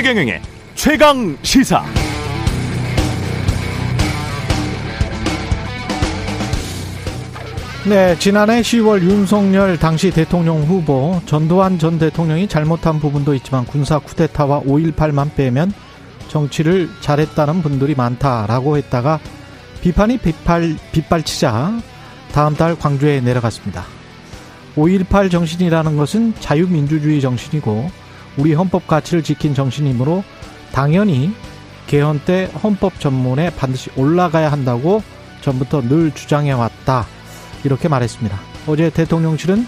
최경영의 최강 시사. 네, 지난해 10월 윤석열 당시 대통령 후보 전두환 전 대통령이 잘못한 부분도 있지만 군사 쿠데타와 5.18만 빼면 정치를 잘했다는 분들이 많다라고 했다가 비판이 빗발, 빗발치자 다음 달 광주에 내려갔습니다. 5.18 정신이라는 것은 자유민주주의 정신이고 우리 헌법 가치를 지킨 정신이므로 당연히 개헌 때 헌법 전문에 반드시 올라가야 한다고 전부터 늘 주장해 왔다. 이렇게 말했습니다. 어제 대통령실은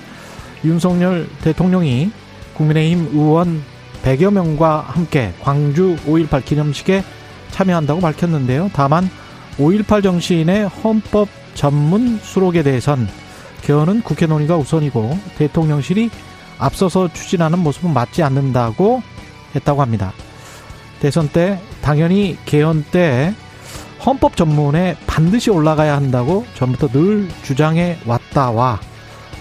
윤석열 대통령이 국민의힘 의원 100여 명과 함께 광주 5.18 기념식에 참여한다고 밝혔는데요. 다만 5.18 정신의 헌법 전문 수록에 대해선 개헌은 국회 논의가 우선이고 대통령실이 앞서서 추진하는 모습은 맞지 않는다고 했다고 합니다. 대선 때 당연히 개헌 때 헌법 전문에 반드시 올라가야 한다고 전부터 늘 주장해 왔다와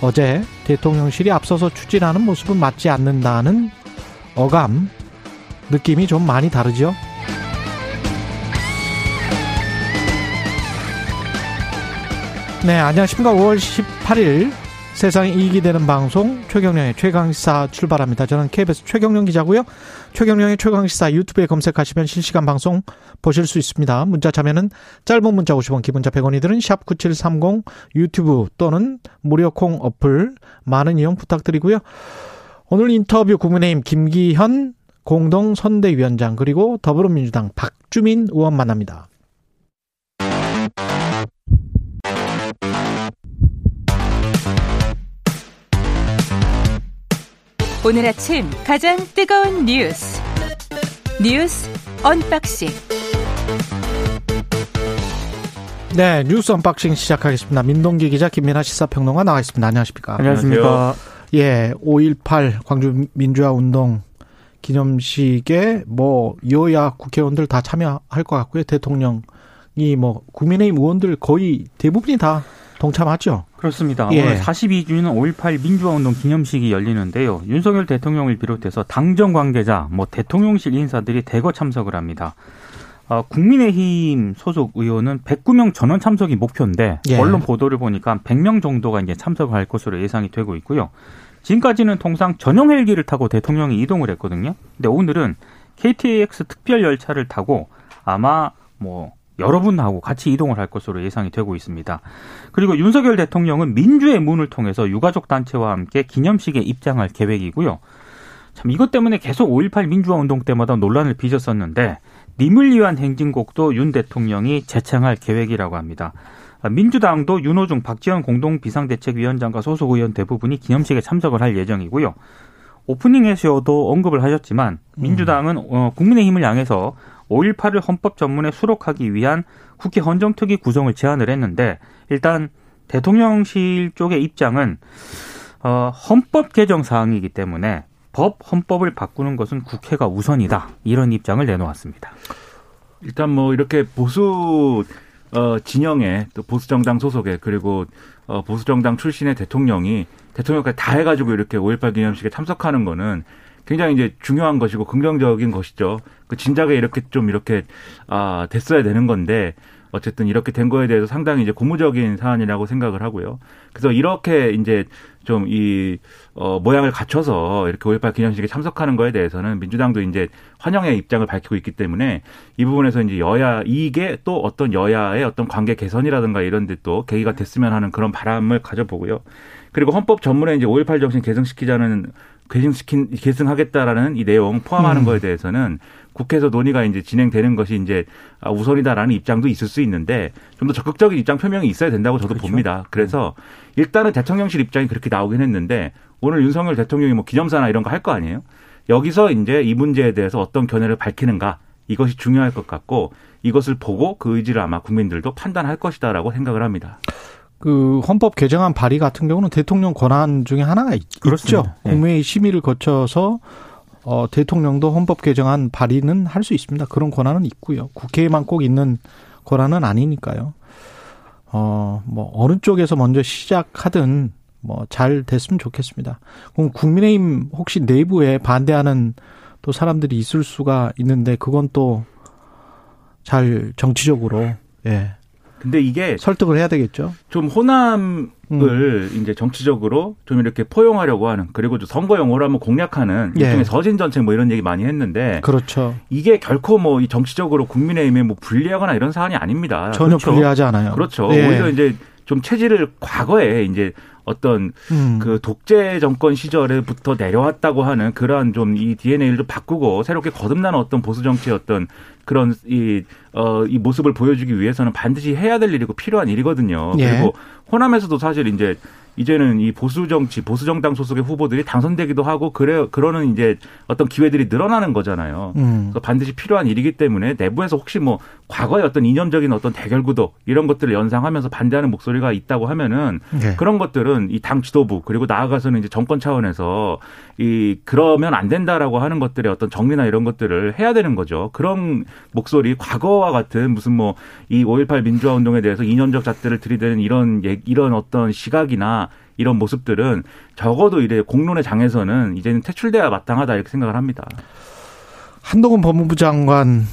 어제 대통령실이 앞서서 추진하는 모습은 맞지 않는다는 어감 느낌이 좀 많이 다르죠. 네, 안녕하십니까. 5월 18일 세상에 이익이 되는 방송 최경령의 최강시사 출발합니다. 저는 KBS 최경령 기자고요. 최경령의 최강시사 유튜브에 검색하시면 실시간 방송 보실 수 있습니다. 문자 참여는 짧은 문자 50원, 기본자 100원이 드는 샵 9730 유튜브 또는 무료 콩 어플 많은 이용 부탁드리고요. 오늘 인터뷰 국민의힘 김기현 공동 선대위원장 그리고 더불어민주당 박주민 의원 만납니다. 오늘 아침 가장 뜨거운 뉴스 뉴스 언박싱 네 뉴스 언박싱 시작하겠습니다. 민동기 기자 김민아 시사평론가 나와 있습니다. 안녕하십니까? 안녕하십니까? 예, 5.18 광주 민주화 운동 기념식에 뭐 여야 국회의원들 다 참여할 것 같고요. 대통령이 뭐 국민의힘 의원들 거의 대부분이 다 동참하죠. 그렇습니다. 예. 오늘 42주년 5.18 민주화운동 기념식이 열리는데요. 윤석열 대통령을 비롯해서 당정 관계자, 뭐 대통령실 인사들이 대거 참석을 합니다. 어, 국민의힘 소속 의원은 109명 전원 참석이 목표인데 예. 언론 보도를 보니까 100명 정도가 이제 참석을 할 것으로 예상이 되고 있고요. 지금까지는 통상 전용 헬기를 타고 대통령이 이동을 했거든요. 근데 오늘은 KTX 특별 열차를 타고 아마 뭐 여러분하고 같이 이동을 할 것으로 예상이 되고 있습니다. 그리고 윤석열 대통령은 민주의 문을 통해서 유가족 단체와 함께 기념식에 입장할 계획이고요. 참 이것 때문에 계속 5.18 민주화 운동 때마다 논란을 빚었었는데 님을 위한 행진곡도 윤 대통령이 재창할 계획이라고 합니다. 민주당도 윤호중 박지원 공동 비상대책위원장과 소속 의원 대부분이 기념식에 참석을 할 예정이고요. 오프닝에서도 언급을 하셨지만 민주당은 어, 국민의힘을 향해서 5.18을 헌법 전문에 수록하기 위한 국회 헌정특위 구성을 제안을 했는데 일단 대통령실 쪽의 입장은 어, 헌법 개정 사항이기 때문에 법 헌법을 바꾸는 것은 국회가 우선이다 이런 입장을 내놓았습니다. 일단 뭐 이렇게 보수 어 진영의 또 보수 정당 소속의 그리고 어 보수 정당 출신의 대통령이 대통령까지 다 해가지고 이렇게 5.18 기념식에 참석하는 거는 굉장히 이제 중요한 것이고 긍정적인 것이죠. 그 진작에 이렇게 좀 이렇게 아 됐어야 되는 건데 어쨌든 이렇게 된 거에 대해서 상당히 이제 고무적인 사안이라고 생각을 하고요. 그래서 이렇게 이제 좀 이 어, 모양을 갖춰서 이렇게 5.18 기념식에 참석하는 거에 대해서는 민주당도 이제 환영의 입장을 밝히고 있기 때문에 이 부분에서 이제 여야 이게 또 어떤 여야의 어떤 관계 개선이라든가 이런 데 또 계기가 됐으면 하는 그런 바람을 가져보고요. 그리고 헌법 전문에 이제 5.18 정신 개성시키자는 계승시킨 계승하겠다라는 이 내용 포함하는 음. 거에 대해서는 국회에서 논의가 이제 진행되는 것이 이제 아, 우선이다라는 입장도 있을 수 있는데 좀 더 적극적인 입장 표명이 있어야 된다고 저도 그렇죠. 봅니다. 그래서 일단은 대통령실 입장이 그렇게 나오긴 했는데 오늘 윤석열 대통령이 뭐 기념사나 이런 거 할 거 아니에요? 여기서 이제 이 문제에 대해서 어떤 견해를 밝히는가 이것이 중요할 것 같고 이것을 보고 그 의지를 아마 국민들도 판단할 것이다라고 생각을 합니다. 그 헌법 개정안 발의 같은 경우는 대통령 권한 중에 하나가 있. 죠 네. 국회의 심의를 거쳐서 어, 대통령도 헌법 개정안 발의는 할 수 있습니다. 그런 권한은 있고요. 국회에만 꼭 있는 권한은 아니니까요. 어, 뭐 어느 쪽에서 먼저 시작하든 뭐 잘 됐으면 좋겠습니다. 그럼 국민의힘 혹시 내부에 반대하는 또 사람들이 있을 수가 있는데 그건 또 잘 정치적으로 예. 근데 이게 설득을 해야 되겠죠. 좀 호남을 음. 이제 정치적으로 좀 이렇게 포용하려고 하는 그리고 좀 선거 용어로 하면 공략하는 예. 일종의 서진 정책 뭐 이런 얘기 많이 했는데 그렇죠. 이게 결코 뭐 이 정치적으로 국민의힘에 뭐 불리하거나 이런 사안이 아닙니다. 전혀 그렇죠? 불리하지 않아요. 그렇죠. 예. 오히려 이제 좀 체질을 과거에 이제 어떤 음. 그 독재 정권 시절에부터 내려왔다고 하는 그러한 좀 이 DNA를 좀 바꾸고 새롭게 거듭나는 어떤 보수 정치의 어떤 그런 이, 어, 이 모습을 보여주기 위해서는 반드시 해야 될 일이고 필요한 일이거든요. 예. 그리고 호남에서도 사실 이제 이제는 이 보수 정치, 보수 정당 소속의 후보들이 당선되기도 하고 그래 그러는 이제 어떤 기회들이 늘어나는 거잖아요. 음. 그래서 반드시 필요한 일이기 때문에 내부에서 혹시 뭐 과거의 어떤 이념적인 어떤 대결 구도 이런 것들을 연상하면서 반대하는 목소리가 있다고 하면은 예. 그런 것들은 이 당 지도부 그리고 나아가서는 이제 정권 차원에서 이 그러면 안 된다라고 하는 것들의 어떤 정리나 이런 것들을 해야 되는 거죠. 그런 목소리 과거와 같은 무슨 뭐 이 5.18 민주화 운동에 대해서 이념적 잣대를 들이대는 이런 얘- 이런 어떤 시각이나 이런 모습들은 적어도 이래 공론의 장에서는 이제는 퇴출돼야 마땅하다 이렇게 생각을 합니다. 한동훈 법무부 장관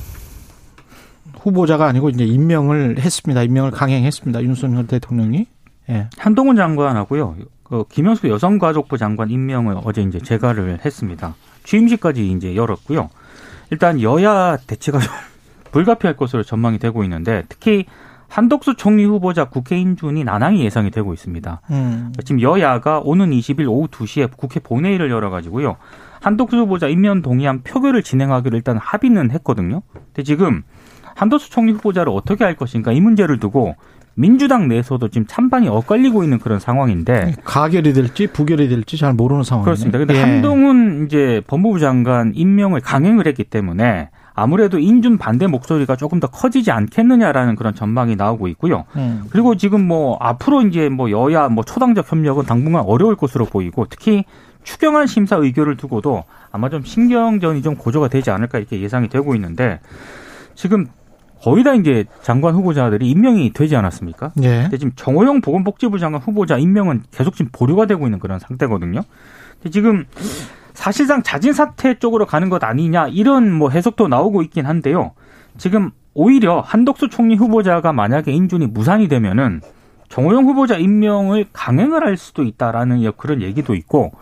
후보자가 아니고 이제 임명을 했습니다. 임명을 강행했습니다. 윤석열 대통령이. 예. 한동훈 장관하고요. 그 김영수 여성가족부 장관 임명을 어제 이제 재가를 했습니다. 취임식까지 이제 열었고요. 일단 여야 대치가 좀 불가피할 것으로 전망이 되고 있는데 특히 한덕수 총리 후보자 국회 인준이 난항이 예상이 되고 있습니다. 음. 지금 여야가 오는 20일 오후 2시에 국회 본회의를 열어가지고요. 한덕수 후보자 임명 동의안 표결을 진행하기로 일단 합의는 했거든요. 근데 지금 한덕수 총리 후보자를 어떻게 할 것인가 이 문제를 두고 민주당 내에서도 지금 찬반이 엇갈리고 있는 그런 상황인데 가결이 될지 부결이 될지 잘 모르는 상황이네요. 그렇습니다. 근데 예. 한동훈 이제 법무부 장관 임명을 강행을 했기 때문에 아무래도 인준 반대 목소리가 조금 더 커지지 않겠느냐라는 그런 전망이 나오고 있고요. 음. 그리고 지금 뭐 앞으로 이제 뭐 여야 뭐 초당적 협력은 당분간 어려울 것으로 보이고 특히 추경안 심사 의결을 두고도 아마 좀 신경전이 좀 고조가 되지 않을까 이렇게 예상이 되고 있는데 지금 거의 다 이제 장관 후보자들이 임명이 되지 않았습니까? 예. 근데 지금 정호영 보건복지부 장관 후보자 임명은 계속 지금 보류가 되고 있는 그런 상태거든요. 근데 지금 사실상 자진 사퇴 쪽으로 가는 것 아니냐 이런 뭐 해석도 나오고 있긴 한데요. 지금 오히려 한덕수 총리 후보자가 만약에 인준이 무산이 되면은 정호영 후보자 임명을 강행을 할 수도 있다라는 그런 얘기도 있고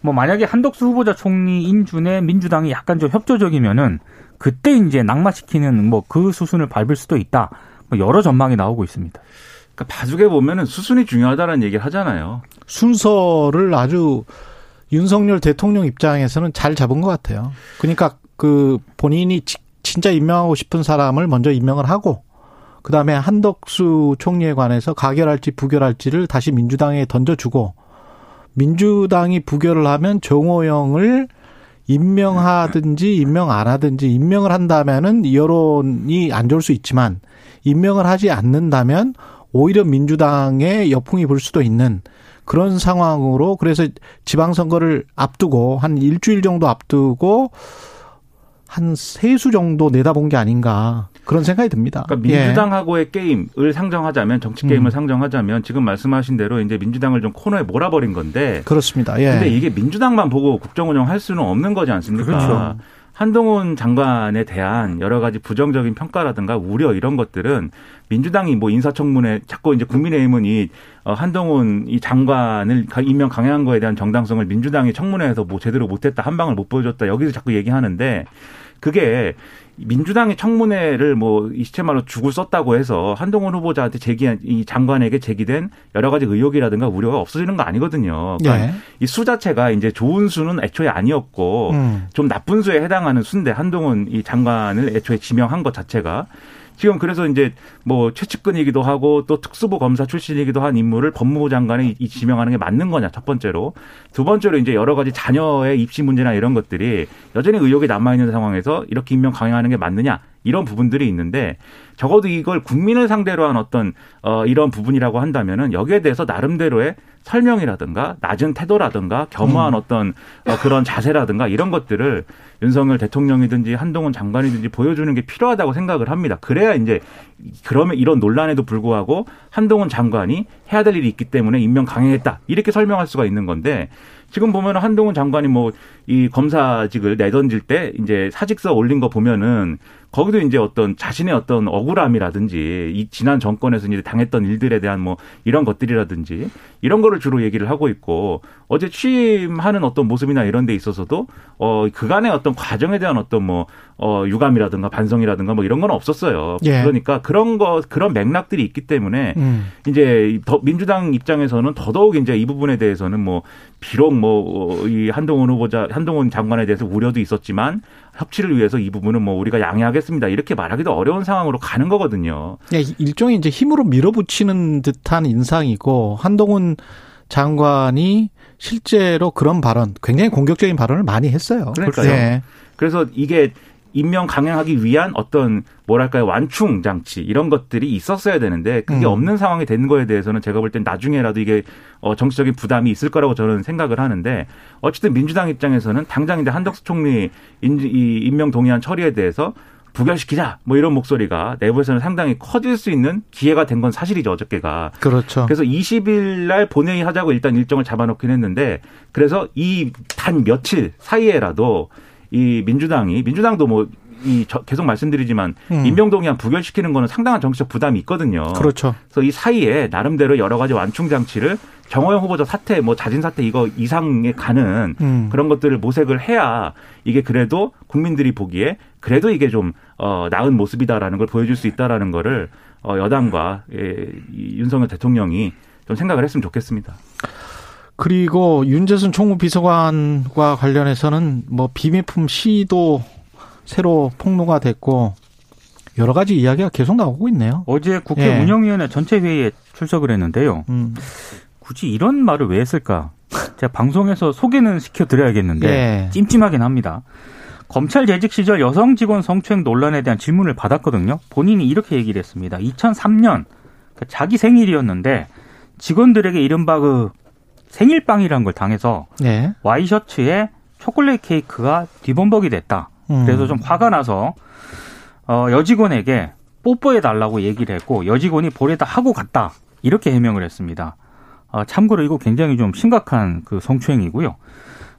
뭐 만약에 한덕수 후보자 총리 인준에 민주당이 약간 좀 협조적이면은 그때 이제 낙마시키는 뭐 그 수순을 밟을 수도 있다. 뭐 여러 전망이 나오고 있습니다. 그러니까 봐주게 보면은 수순이 중요하다는 얘기를 하잖아요. 순서를 아주 윤석열 대통령 입장에서는 잘 잡은 것 같아요. 그러니까 그 본인이 지- 진짜 임명하고 싶은 사람을 먼저 임명을 하고 그 다음에 한덕수 총리에 관해서 가결할지 부결할지를 다시 민주당에 던져주고 민주당이 부결을 하면 정호영을 임명하든지 임명 안 하든지 임명을 한다면은 여론이 안 좋을 수 있지만 임명을 하지 않는다면 오히려 민주당의 역풍이 불 수도 있는 그런 상황으로 그래서 지방선거를 앞두고 한 일주일 정도 앞두고 한 세 수 정도 내다본 게 아닌가 그런 생각이 듭니다. 그러니까 예. 민주당하고의 게임을 상정하자면 정치 게임을 음. 상정하자면 지금 말씀하신 대로 이제 민주당을 좀 코너에 몰아버린 건데 그렇습니다. 예. 근데 이게 민주당만 보고 국정 운영할 수는 없는 거지 않습니까? 그렇죠. 한동훈 장관에 대한 여러 가지 부정적인 평가라든가 우려 이런 것들은 민주당이 뭐 인사청문회 자꾸 이제 국민의힘은 이 어, 한동훈 이 장관을 가- 임명 강행한 거에 대한 정당성을 민주당이 청문회에서 뭐 제대로 못했다 한 방을 못 보여줬다 여기서 자꾸 얘기하는데 그게 민주당의 청문회를 뭐 이 시체말로 죽을 썼다고 해서 한동훈 후보자한테 제기한 이 장관에게 제기된 여러 가지 의혹이라든가 우려가 없어지는 거 아니거든요. 그러니까 예. 이수 자체가 이제 좋은 수는 애초에 아니었고 음. 좀 나쁜 수에 해당하는 수인데 한동훈 이 장관을 애초에 지명한 것 자체가 지금 그래서 이제 뭐 최측근이기도 하고 또 특수부 검사 출신이기도 한 인물을 법무부 장관에 이 지명하는 게 맞는 거냐 첫 번째로. 두 번째로 이제 여러 가지 자녀의 입시 문제나 이런 것들이 여전히 의혹이 남아 있는 상황에서 이렇게 임명 강행하는 게 맞느냐 이런 부분들이 있는데 적어도 이걸 국민을 상대로 한 어떤 어 이런 부분이라고 한다면은 여기에 대해서 나름대로의 설명이라든가 낮은 태도라든가 겸허한 어떤 어 그런 자세라든가 이런 것들을 윤석열 대통령이든지 한동훈 장관이든지 보여주는 게 필요하다고 생각을 합니다. 그래야 이제 그러면 이런 논란에도 불구하고 한동훈 장관이 해야 될 일이 있기 때문에 임명 강행했다 이렇게 설명할 수가 있는 건데 지금 보면 한동훈 장관이 뭐 이 검사직을 내던질 때 이제 사직서 올린 거 보면은 거기도 이제 어떤 자신의 어떤 억울함이라든지 이 지난 정권에서 이제 당했던 일들에 대한 뭐 이런 것들이라든지 이런 거를 주로 얘기를 하고 있고 어제 취임하는 어떤 모습이나 이런 데 있어서도 어 그간의 어떤 과정에 대한 어떤 뭐 어, 유감이라든가 반성이라든가 뭐 이런 건 없었어요. 예. 그러니까 그런 거 그런 맥락들이 있기 때문에 음. 이제 더 민주당 입장에서는 더더욱 이제 이 부분에 대해서는 뭐 비록 뭐 이 한동훈 후보자 한동훈 장관에 대해서 우려도 있었지만 협치를 위해서 이 부분은 뭐 우리가 양해하겠습니다 이렇게 말하기도 어려운 상황으로 가는 거거든요. 예, 일종의 이제 힘으로 밀어붙이는 듯한 인상이고 한동훈 장관이 실제로 그런 발언, 굉장히 공격적인 발언을 많이 했어요. 그러니까요. 예. 그래서 이게 임명 강행하기 위한 어떤 뭐랄까요 완충 장치 이런 것들이 있었어야 되는데 그게 음. 없는 상황이 된 거에 대해서는 제가 볼 땐 나중에라도 이게 어 정치적인 부담이 있을 거라고 저는 생각을 하는데 어쨌든 민주당 입장에서는 당장 이제 한덕수 총리 인, 이 임명 동의안 처리에 대해서 부결시키자 뭐 이런 목소리가 내부에서는 상당히 커질 수 있는 기회가 된 건 사실이죠 어저께가 그렇죠. 그래서 20일 날 본회의 하자고 일단 일정을 잡아놓긴 했는데 그래서 이 단 며칠 사이에라도 이 민주당이 민주당도 뭐이 계속 말씀드리지만 음. 임명동의안 부결시키는 거는 상당한 정치적 부담이 있거든요. 그렇죠. 그래서 이 사이에 나름대로 여러 가지 완충 장치를 정호영 후보자 사태, 뭐 자진 사태 이거 이상에 가는 음. 그런 것들을 모색을 해야 이게 그래도 국민들이 보기에 그래도 이게 좀 어, 나은 모습이다라는 걸 보여줄 수 있다라는 거를 어, 여당과 예, 이 윤석열 대통령이 좀 생각을 했으면 좋겠습니다. 그리고 윤재순 총무비서관과 관련해서는 뭐 비밀품 시도 새로 폭로가 됐고 여러 가지 이야기가 계속 나오고 있네요. 어제 국회 예. 운영위원회 전체 회의에 출석을 했는데요. 음. 굳이 이런 말을 왜 했을까? 제가 방송에서 소개는 시켜드려야겠는데 예. 찜찜하긴 합니다. 검찰 재직 시절 여성 직원 성추행 논란에 대한 질문을 받았거든요. 본인이 이렇게 얘기를 했습니다. 2003년 자기 생일이었는데 직원들에게 이른바 그 생일빵이라는 걸 당해서 예. 와이셔츠에 초콜릿 케이크가 뒤범벅이 됐다. 음. 그래서 좀 화가 나서 어, 여직원에게 뽀뽀해 달라고 얘기를 했고 여직원이 볼에다 하고 갔다 이렇게 해명을 했습니다. 어, 참고로 이거 굉장히 좀 심각한 그 성추행이고요.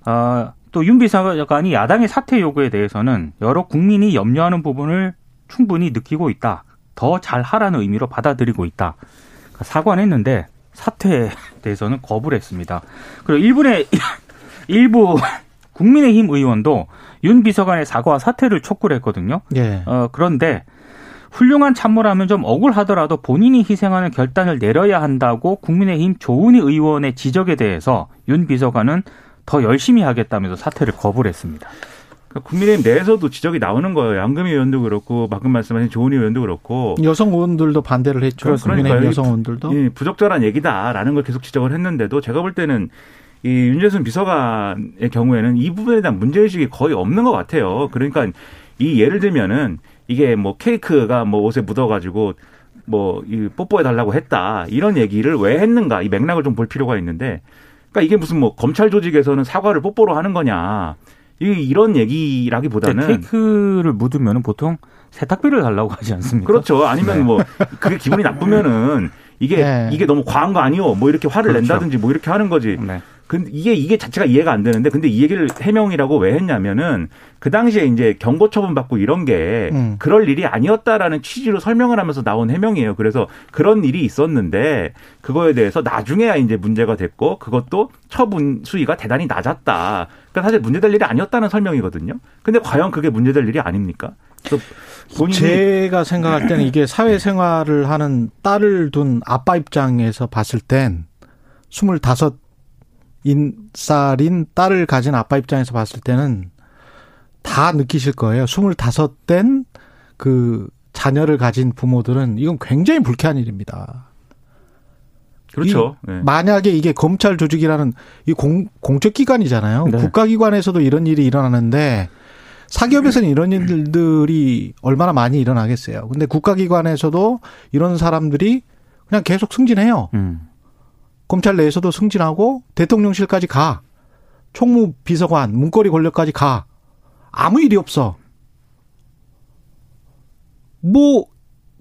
어, 또윤 비서관이 야당의 사퇴 요구에 대해서는 여러 국민이 염려하는 부분을 충분히 느끼고 있다. 더 잘하라는 의미로 받아들이고 있다. 그러니까 사과는 했는데 사퇴에 대해서는 거부를 했습니다. 그리고 일본의 일부 국민의힘 의원도 윤 비서관의 사과와 사퇴를 촉구를 했거든요. 예. 어, 그런데 훌륭한 참모라면 좀 억울하더라도 본인이 희생하는 결단을 내려야 한다고 국민의힘 조은희 의원의 지적에 대해서 윤 비서관은 더 열심히 하겠다면서 사퇴를 거부를 했습니다. 그러니까 국민의힘 내에서도 지적이 나오는 거예요. 양금희 의원도 그렇고 방금 말씀하신 조은희 의원도 그렇고 여성 의원들도 반대를 했죠. 국민의힘 그러니까요. 여성 의원들도. 이 부적절한 얘기다라는 걸 계속 지적을 했는데도 제가 볼 때는 이 윤재순 비서관의 경우에는 이 부분에 대한 문제의식이 거의 없는 것 같아요. 그러니까 이 예를 들면은 이게 뭐 케이크가 뭐 옷에 묻어가지고 뭐 이 뽀뽀해 달라고 했다 이런 얘기를 왜 했는가 이 맥락을 좀 볼 필요가 있는데 그러니까 이게 무슨 뭐 검찰 조직에서는 사과를 뽀뽀로 하는 거냐 이 이런 얘기라기보다는 케이크를 묻으면 보통 세탁비를 달라고 하지 않습니까? 그렇죠. 아니면 뭐 그게 기분이 나쁘면은 이게 네. 이게 너무 과한 거 아니요? 뭐 이렇게 화를 그렇죠. 낸다든지 뭐 이렇게 하는 거지. 네. 근데 이게 이게 자체가 이해가 안 되는데 근데 이 얘기를 해명이라고 왜 했냐면은 그 당시에 이제 경고 처분 받고 이런 게 음. 그럴 일이 아니었다라는 취지로 설명을 하면서 나온 해명이에요. 그래서 그런 일이 있었는데 그거에 대해서 나중에야 이제 문제가 됐고 그것도 처분 수위가 대단히 낮았다. 그러니까 사실 문제될 일이 아니었다는 설명이거든요. 근데 과연 그게 문제될 일이 아닙니까? 제가 생각할 때는 이게 사회생활을 하는 딸을 둔 아빠 입장에서 봤을 땐25 인살인 딸을 가진 아빠 입장에서 봤을 때는 다 느끼실 거예요. 25된 그 자녀를 가진 부모들은 이건 굉장히 불쾌한 일입니다. 그렇죠. 네. 만약에 이게 검찰 조직이라는 이 공, 공적 기관이잖아요. 네. 국가기관에서도 이런 일이 일어나는데 사기업에서는 이런 일들이 얼마나 많이 일어나겠어요. 근데 국가기관에서도 이런 사람들이 그냥 계속 승진해요. 음. 검찰 내에서도 승진하고 대통령실까지 가. 총무 비서관, 문거리 권력까지 가. 아무 일이 없어. 뭐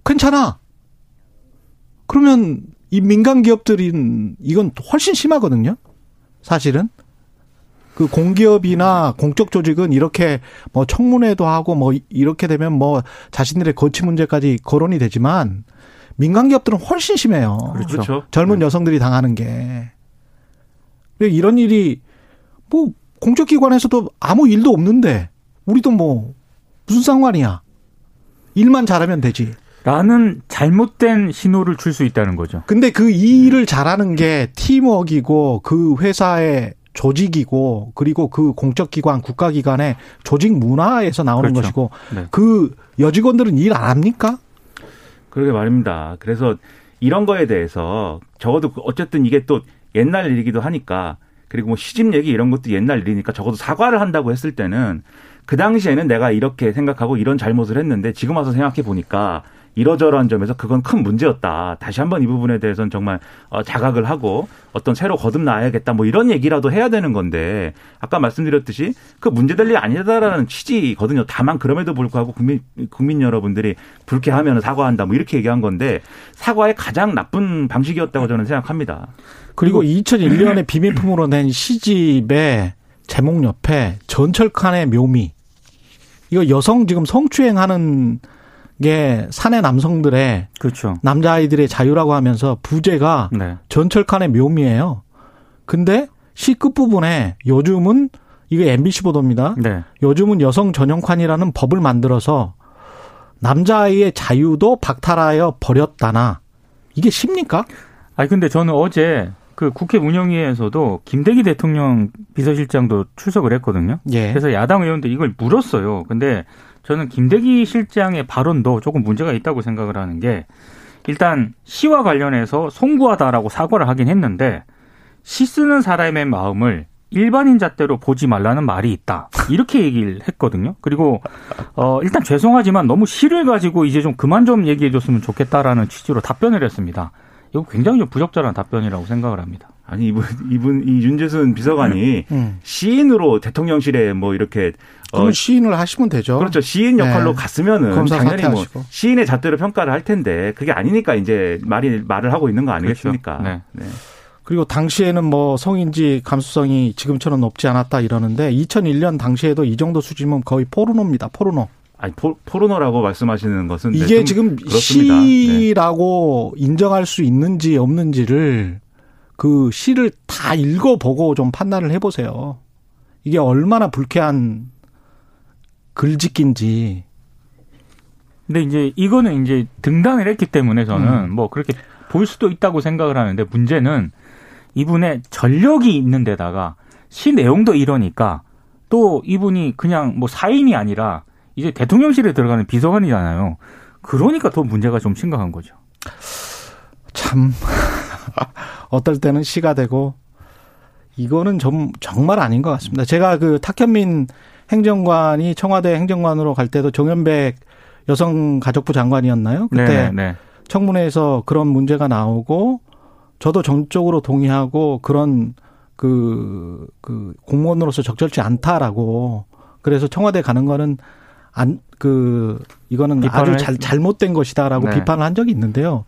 괜찮아. 그러면 이 민간 기업들은 이건 훨씬 심하거든요. 사실은 그 공기업이나 공적 조직은 이렇게 뭐 청문회도 하고 뭐 이렇게 되면 뭐 자신들의 거취 문제까지 거론이 되지만 민간 기업들은 훨씬 심해요. 그렇죠. 그렇죠. 젊은 여성들이 당하는 게. 이런 일이 뭐 공적 기관에서도 아무 일도 없는데 우리도 뭐 무슨 상관이야. 일만 잘하면 되지. 라는 잘못된 신호를 줄 수 있다는 거죠. 근데 그 일을 잘하는 게 팀워크이고 그 회사의 조직이고 그리고 그 공적 기관 국가 기관의 조직 문화에서 나오는 그렇죠. 것이고 네. 그 여직원들은 일 안 합니까? 그러게 말입니다. 그래서 이런 거에 대해서 적어도 어쨌든 이게 또 옛날 일이기도 하니까 그리고 뭐 시집 얘기 이런 것도 옛날 일이니까 적어도 사과를 한다고 했을 때는 그 당시에는 내가 이렇게 생각하고 이런 잘못을 했는데 지금 와서 생각해 보니까 이러저러한 점에서 그건 큰 문제였다. 다시 한번 이 부분에 대해서는 정말 어, 자각을 하고 어떤 새로 거듭나야겠다. 뭐 이런 얘기라도 해야 되는 건데 아까 말씀드렸듯이 그 문제될 일이 아니다라는 취지거든요. 다만 그럼에도 불구하고 국민 국민 여러분들이 불쾌하면 사과한다. 뭐 이렇게 얘기한 건데 사과의 가장 나쁜 방식이었다고 저는 생각합니다. 그리고 2001년에 비밀품으로 낸 시집의 제목 옆에 전철칸의 묘미. 이거 여성 지금 성추행하는 게 사내 남성들의 그렇죠. 남자 아이들의 자유라고 하면서 부제가 네. 전철칸의 묘미예요. 근데 시 끝부분에 요즘은 이게 MBC 보도입니다. 네. 요즘은 여성 전용칸이라는 법을 만들어서 남자아이의 자유도 박탈하여 버렸다나 이게 쉽니까? 아니 근데 저는 어제 그 국회 운영위에서도 김대기 대통령 비서실장도 출석을 했거든요. 예. 그래서 야당 의원들 이걸 물었어요. 근데 저는 김대기 실장의 발언도 조금 문제가 있다고 생각을 하는 게 일단 시와 관련해서 송구하다라고 사과를 하긴 했는데 시 쓰는 사람의 마음을 일반인 잣대로 보지 말라는 말이 있다. 이렇게 얘기를 했거든요. 그리고 어 일단 죄송하지만 너무 시를 가지고 이제 좀 그만 좀 얘기해 줬으면 좋겠다라는 취지로 답변을 했습니다. 이거 굉장히 좀 부적절한 답변이라고 생각을 합니다. 아니 이분 이분 이 윤재순 비서관이 음. 시인으로 대통령실에 뭐 이렇게 그럼 어, 시인을 하시면 되죠. 그렇죠. 시인 역할로 네. 갔으면은 당연히 뭐. 시인의 잣대로 평가를 할 텐데 그게 아니니까 이제 말이 말을 하고 있는 거 아니겠습니까? 그렇죠. 네. 그리고 당시에는 뭐 성인지 감수성이 지금처럼 높지 않았다 이러는데 2001년 당시에도 이 정도 수준이면 거의 포르노입니다. 포르노. 아니 포, 포르노라고 말씀하시는 것은 네, 이게 좀 지금 그렇습니다. 네. 시라고 인정할 수 있는지 없는지를 그 시를 다 읽어보고 좀 판단을 해보세요. 이게 얼마나 불쾌한 글짓기인지. 근데 이제 이거는 이제 등단을 했기 때문에 저는 음. 뭐 그렇게 볼 수도 있다고 생각을 하는데 문제는 이분의 전력이 있는 데다가 시 내용도 이러니까 또 이분이 그냥 뭐 사인이 아니라 이제 대통령실에 들어가는 비서관이잖아요. 그러니까 더 문제가 좀 심각한 거죠. 참 어떨 때는 시가 되고 이거는 좀 정말 아닌 것 같습니다. 제가 그 탁현민 행정관이 청와대 행정관으로 갈 때도 정현백 여성가족부 장관이었나요? 그때 네, 네. 청문회에서 그런 문제가 나오고 저도 전적으로 동의하고 그런 그, 그 공무원으로서 적절치 않다라고 그래서 청와대 가는 거는 안, 그, 이거는 아주 잘, 했- 잘못된 것이다라고 네. 비판을 한 적이 있는데요.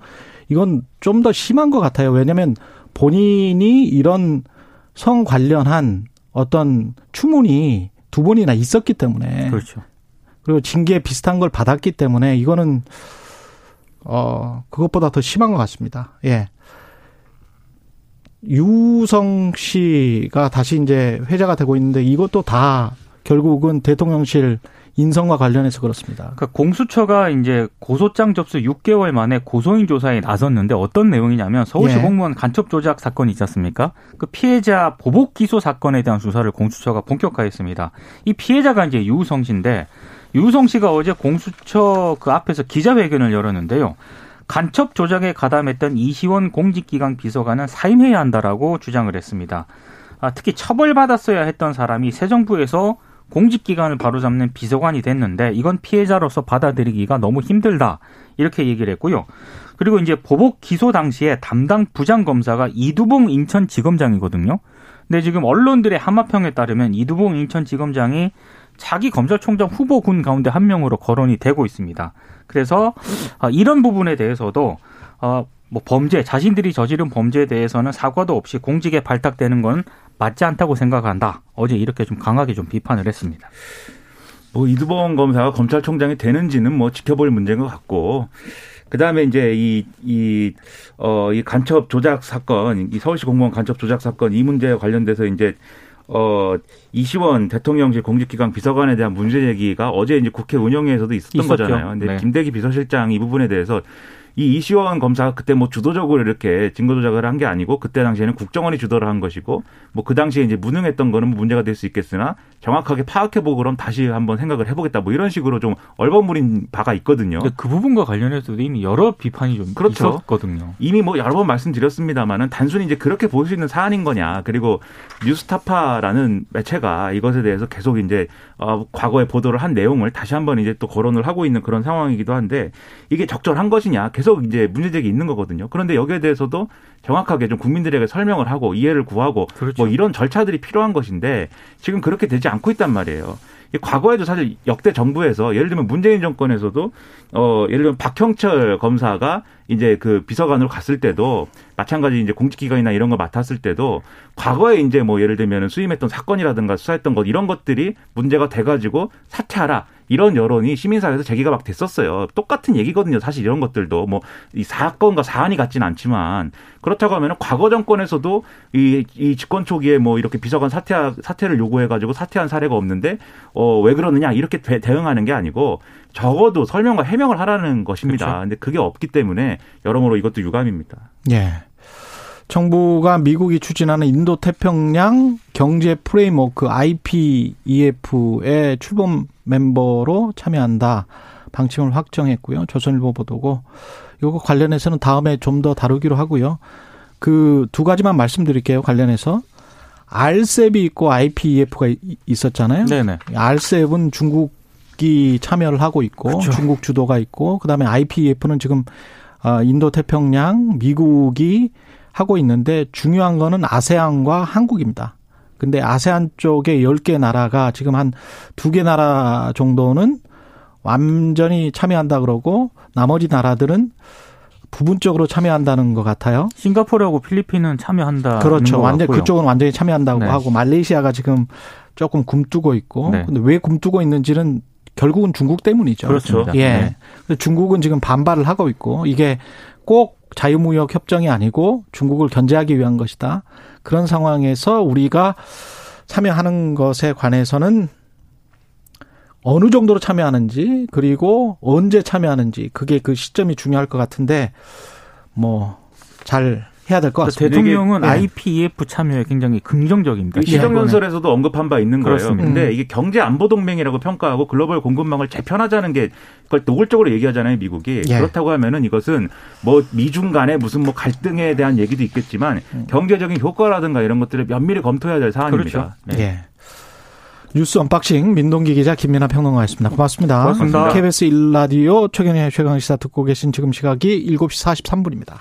이건 좀 더 심한 것 같아요. 왜냐하면 본인이 이런 성 관련한 어떤 추문이 두 번이나 있었기 때문에 그렇죠. 그리고 징계 비슷한 걸 받았기 때문에 이거는 어 그것보다 더 심한 것 같습니다. 예. 유성 씨가 다시 이제 회자가 되고 있는데 이것도 다 결국은 대통령실 인선과 관련해서 그렇습니다. 그러니까 공수처가 이제 고소장 접수 6개월 만에 고소인 조사에 나섰는데 어떤 내용이냐면 서울시 예. 공무원 간첩 조작 사건이 있지 않습니까? 그 피해자 보복 기소 사건에 대한 수사를 공수처가 본격화했습니다. 이 피해자가 이제 유우성 씨인데 유우성 씨가 어제 공수처 그 앞에서 기자회견을 열었는데요. 간첩 조작에 가담했던 이시원 공직기강 비서관은 사임해야 한다라고 주장을 했습니다. 아, 특히 처벌받았어야 했던 사람이 새 정부에서 공직기관을 바로잡는 비서관이 됐는데 이건 피해자로서 받아들이기가 너무 힘들다 이렇게 얘기를 했고요. 그리고 이제 보복 기소 당시에 담당 부장 검사가 이두봉 인천지검장이거든요. 근데 지금 언론들의 함화평에 따르면 이두봉 인천지검장이 자기 검찰총장 후보군 가운데 한 명으로 거론이 되고 있습니다. 그래서 아, 이런 부분에 대해서도 어, 뭐 범죄 자신들이 저지른 범죄에 대해서는 사과도 없이 공직에 발탁되는 건 맞지 않다고 생각한다. 어제 이렇게 좀 강하게 좀 비판을 했습니다. 뭐 이두범 검사가 검찰총장이 되는지는 뭐 지켜볼 문제인 것 같고 그다음에 이제 이 이 어 이 간첩 조작 사건, 이 서울시 공무원 간첩 조작 사건 이 문제와 관련돼서 이제 어 이시원 대통령실 공직기강 비서관에 대한 문제 제기가 어제 이제 국회 운영위에서도 있었던 있었죠. 거잖아요. 근데 네. 김대기 비서실장 이 부분에 대해서 이 이시원 검사가 그때 뭐 주도적으로 이렇게 증거 조작을 한 게 아니고 그때 당시에는 국정원이 주도를 한 것이고 뭐 그 당시에 이제 무능했던 거는 뭐 문제가 될 수 있겠으나 정확하게 파악해 보고 그럼 다시 한번 생각을 해보겠다 뭐 이런 식으로 좀 얼버무린 바가 있거든요. 그 부분과 관련해서도 이미 여러 비판이 좀 그렇죠. 있었거든요. 이미 뭐 여러 번 말씀드렸습니다만은 단순히 이제 그렇게 볼 수 있는 사안인 거냐 그리고 뉴스타파라는 매체가 이것에 대해서 계속 이제 어 과거에 보도를 한 내용을 다시 한번 이제 또 거론을 하고 있는 그런 상황이기도 한데 이게 적절한 것이냐 계속 이제 문제제기 있는 거거든요. 그런데 여기에 대해서도 정확하게 좀 국민들에게 설명을 하고 이해를 구하고 그렇죠. 뭐 이런 절차들이 필요한 것인데 지금 그렇게 되지 않고 있단 말이에요. 이 과거에도 사실 역대 정부에서 예를 들면 문재인 정권에서도 어 예를 들면 박형철 검사가 이제 그 비서관으로 갔을 때도 마찬가지 이제 공직기관이나 이런 걸 맡았을 때도 과거에 이제 뭐 예를 들면 수임했던 사건이라든가 수사했던 것 이런 것들이 문제가 돼가지고 사퇴하라 이런 여론이 시민사회에서 제기가 막 됐었어요. 똑같은 얘기거든요. 사실 이런 것들도 뭐 이 사건과 사안이 같지는 않지만 그렇다고 하면 과거 정권에서도 이, 이 집권 초기에 뭐 이렇게 비서관 사퇴 사퇴를 요구해가지고 사퇴한 사례가 없는데 어 왜 그러느냐 이렇게 대, 대응하는 게 아니고 적어도 설명과 해명을 하라는 것입니다. 그렇죠. 근데 그게 없기 때문에 여러모로 이것도 유감입니다. 예. 정부가 미국이 추진하는 인도 태평양 경제 프레임워크 IPEF의 출범 멤버로 참여한다. 방침을 확정했고요. 조선일보 보도고 이거 관련해서는 다음에 좀 더 다루기로 하고요. 그 두 가지만 말씀드릴게요. 관련해서 RCEP이 있고 IPEF가 있었잖아요. 네네. RCEP은 중국이 참여를 하고 있고 그렇죠. 중국 주도가 있고 그다음에 IPEF는 지금 어, 인도 태평양 미국이 하고 있는데 중요한 거는 아세안과 한국입니다. 근데 아세안 쪽에 10개 나라가 지금 한두개 나라 정도는 완전히 참여한다 그러고 나머지 나라들은 부분적으로 참여한다는 것 같아요. 싱가포르하고 필리핀은 참여한다. 그렇죠. 완전 그쪽은 완전히 참여한다고 네. 하고 말레이시아가 지금 조금 굼뜨고 있고 네. 근데 왜 굼뜨고 있는지는 결국은 중국 때문이죠. 그렇습니다. 예. 네. 중국은 지금 반발을 하고 있고 이게 꼭 자유무역 협정이 아니고 중국을 견제하기 위한 것이다. 그런 상황에서 우리가 참여하는 것에 관해서는 어느 정도로 참여하는지 그리고 언제 참여하는지 그게 그 시점이 중요할 것 같은데 뭐 잘 해야 될 것 같습니다. 대통령은 예. IPEF 참여에 굉장히 긍정적입니다. 그 시정연설에서도 언급한 바 있는 거예요. 그렇습니다. 근데 음. 이게 경제 안보 동맹이라고 평가하고 글로벌 공급망을 재편하자는 게 그걸 노골적으로 얘기하잖아요, 미국이. 예. 그렇다고 하면은 이것은 뭐 미중 간의 무슨 뭐 갈등에 대한 얘기도 있겠지만 음. 경제적인 효과라든가 이런 것들을 면밀히 검토해야 될 사안입니다. 그렇죠. 네. 예. 뉴스 언박싱 민동기 기자 김민아 평론가였습니다. 고맙습니다. 고맙습니다. KBS 1라디오 최경영의 최강시사 듣고 계신 지금 시각이 7시 43분입니다.